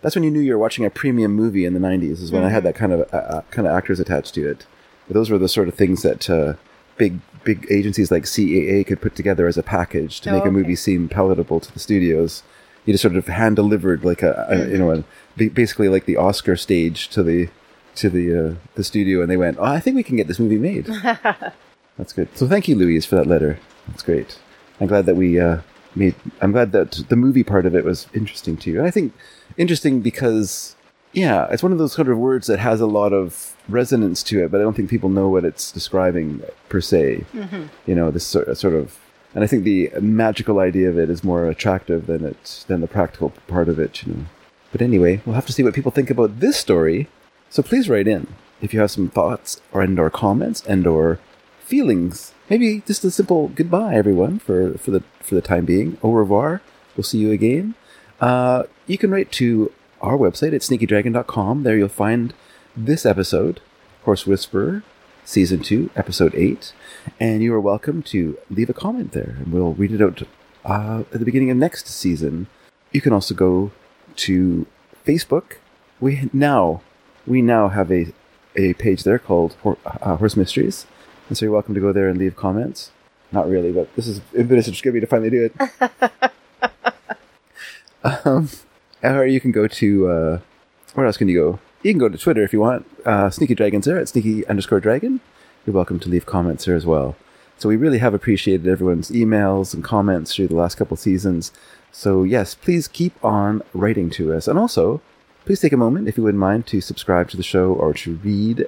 That's when you knew you were watching a premium movie in the 90s. Is when I had that kind of uh, uh, kind of actors attached to it. But those were the sort of things that uh, big big agencies like CAA could put together as a package to Oh, make a movie okay. seem palatable to the studios. You just sort of hand delivered like a, a you know a, basically like the Oscar stage to the to the uh, the studio, and they went, "Oh, I think we can get this movie made." That's good. So thank you, Louise, for that letter. That's great. I'm glad that we uh, made. I'm glad that the movie part of it was interesting to you. And I think interesting because, yeah, it's one of those sort of words that has a lot of resonance to it, but I don't think people know what it's describing per se. You know, this sort sort of. And I think the magical idea of it is more attractive than it than the practical part of it. You know. But anyway, we'll have to see what people think about this story. So please write in if you have some thoughts or and or comments and or feelings. Maybe just a simple goodbye, everyone, for, for the for the time being. Au revoir. We'll see you again. Uh, you can write to our website at sneakydragon.com. There you'll find this episode, Horse Whisperer, Season 2, Episode 8. And you are welcome to leave a comment there, and we'll read it out uh, at the beginning of next season. You can also go to Facebook. We now we now have a a page there called uh, Horse Mysteries, and so you're welcome to go there and leave comments. Not really, but this is impetus to get me to finally do it. um, or you can go to uh, where else can you go? You can go to Twitter if you want. Uh, Sneaky Dragons there at sneaky underscore dragon. You're welcome to leave comments there as well. So we really have appreciated everyone's emails and comments through the last couple seasons. So yes, please keep on writing to us, and also please take a moment, if you wouldn't mind, to subscribe to the show or to read,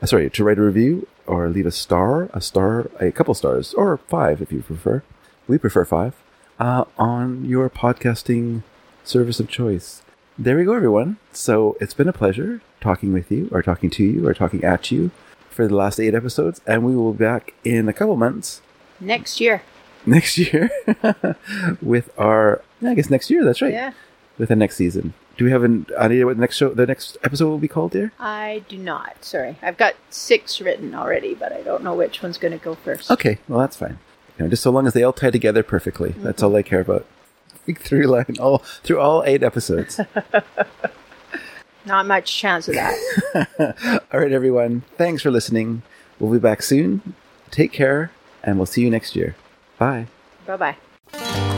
uh, sorry, to write a review or leave a star, a star, a couple stars, or five if you prefer. We prefer five uh, on your podcasting service of choice. There we go, everyone. So it's been a pleasure talking with you, or talking to you, or talking at you for the last eight episodes, and we will be back in a couple months Next year. next year with our yeah, I guess next year, that's right. Yeah. With the next season. Do we have an idea what the next show the next episode will be called, dear? I do not. Sorry. I've got six written already, but I don't know which one's going to go first. Okay, well that's fine. You know, just so long as they all tie together perfectly. That's mm-hmm. all I care about. Big through line all through all eight episodes. Not much chance of that. all right, everyone. Thanks for listening. We'll be back soon. Take care, and we'll see you next year. Bye. bye bye.